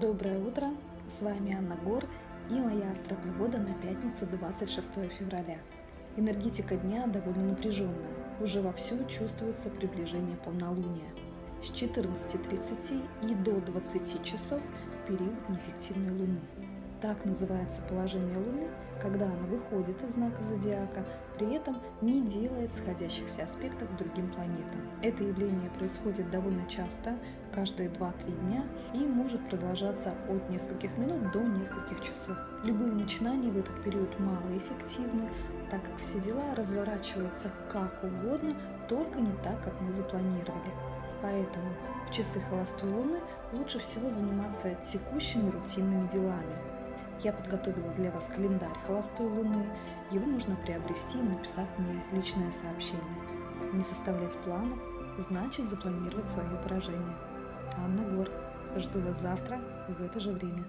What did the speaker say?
Доброе утро! С вами Анна Гор и моя астропогода на пятницу 26 февраля. Энергетика дня довольно напряженная. Уже вовсю чувствуется приближение полнолуния. С 14.30 и до 20 часов период неэффективной Луны. Так называется положение Луны, когда она выходит из знака зодиака, при этом не делает сходящихся аспектов другим планетам. Это явление происходит довольно часто, каждые 2-3 дня, и может продолжаться от нескольких минут до нескольких часов. Любые начинания в этот период малоэффективны, так как все дела разворачиваются как угодно, только не так, как мы запланировали. Поэтому в часы холостой луны лучше всего заниматься текущими рутинными делами, я подготовила для вас календарь холостой луны. Его можно приобрести, написав мне личное сообщение. Не составлять планов значит запланировать свое поражение. Анна Гор. Жду вас завтра в это же время.